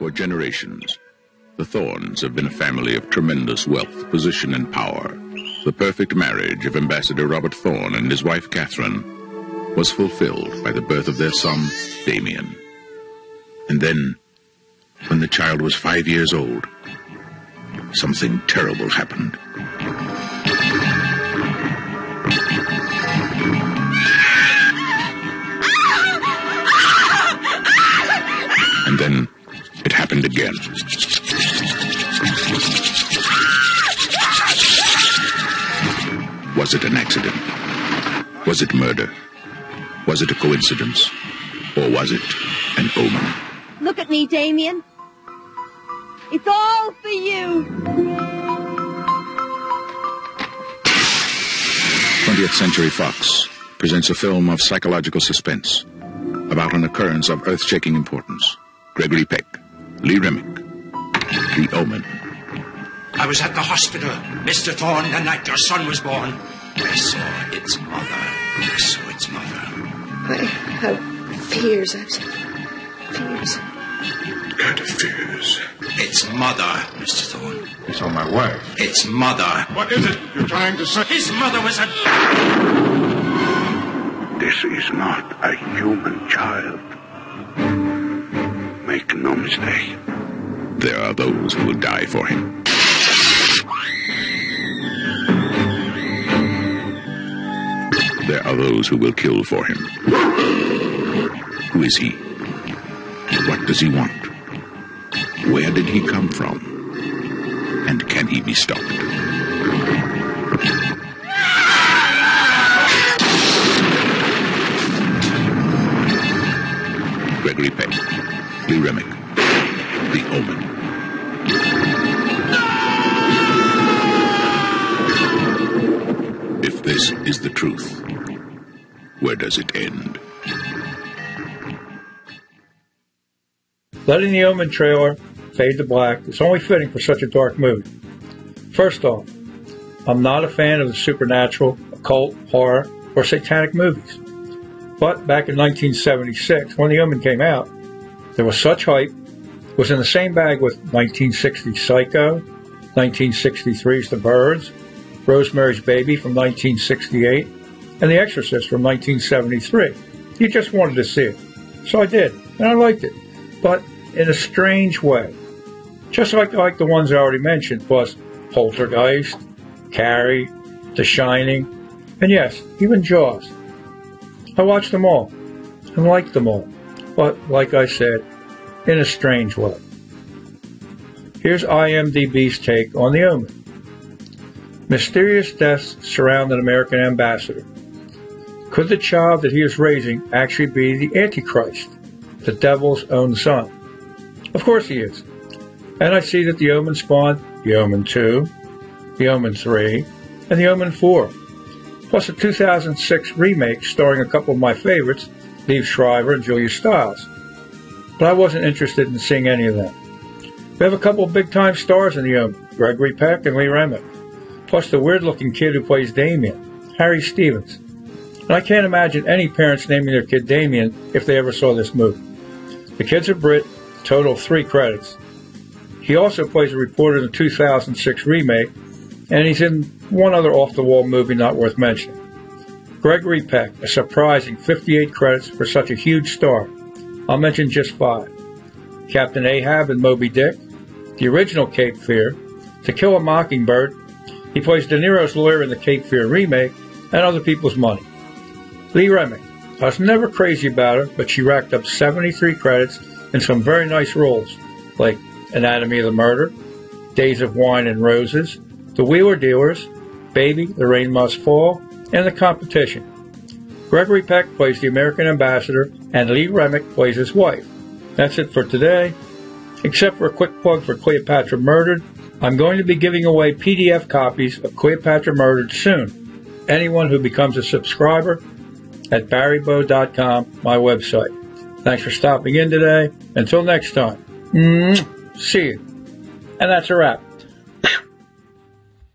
For generations, the Thorns have been a family of tremendous wealth, position, and power. The perfect marriage of Ambassador Robert Thorn and his wife Catherine was fulfilled by the birth of their son, Damien. And then, when the child was five years old, something terrible happened. Was it an accident? Was it murder? Was it a coincidence? Or was it an omen? Look at me, Damien. It's all for you. 20th Century Fox presents a film of psychological suspense about an occurrence of earth shaking importance. Gregory Peck, Lee Remick, The Omen. I was at the hospital, Mr. Thorn, the night your son was born. I saw its mother. I saw its mother. I have fears. I've fears. What kind of fears. Its mother, Mr. Thorn. It's on my wife. Its mother. What is it you're trying to say? His mother was a. This is not a human child. Make no mistake. There are those who will die for him. There are those who will kill for him. Who is he? What does he want? Where did he come from? And can he be stopped? Gregory Peck, Lee Remick, The Omen. If this is the truth, where does it end? Letting the Omen trailer fade to black is only fitting for such a dark movie. First off, I'm not a fan of the supernatural, occult, horror, or satanic movies. But back in 1976, when The Omen came out, there was such hype, was in the same bag with 1960 Psycho, 1963's The Birds, Rosemary's Baby from 1968, and The Exorcist from 1973. You just wanted to see it. So I did, and I liked it. But in a strange way. Just like, like the ones I already mentioned, plus Poltergeist, Carrie, The Shining, and yes, even Jaws. I watched them all and liked them all, but like I said, in a strange way. Here's IMDb's take on The Omen. Mysterious deaths surround an American ambassador. Could the child that he is raising actually be the Antichrist, the devil's own son? Of course he is. And I see that The Omen spawned The Omen 2, The Omen 3, and The Omen 4, plus a 2006 remake starring a couple of my favorites, Liev Schreiber and Julia Stiles. But I wasn't interested in seeing any of them. We have a couple of big time stars in The Omen, Gregory Peck and Lee Remick, plus the weird looking kid who plays Damien, Harvey Stephens. And I can't imagine any parents naming their kid Damien if they ever saw this movie. The kid's a Brit, total three credits. He also plays a reporter in the 2006 remake, and he's in one other off the wall movie not worth mentioning. Gregory Peck, a surprising 58 credits for such a huge star. I'll mention just five Captain Ahab and Moby Dick, the original Cape Fear, To Kill a Mockingbird, he plays De Niro's lawyer in the Cape Fear remake, and Other People's Money. Lee Remick, I was never crazy about her, but she racked up 73 credits in some very nice roles, like Anatomy of the Murder, Days of Wine and Roses, The Wheeler Dealers, Baby, The Rain Must Fall, and The Competition. Gregory Peck plays the American ambassador, and Lee Remick plays his wife. That's it for today. Except for a quick plug for Cleopatra Murdered, I'm going to be giving away PDF copies of Cleopatra Murdered soon. Anyone who becomes a subscriber at barrybowe.com, my website. Thanks for stopping in today. Until next time, see you. And that's a wrap.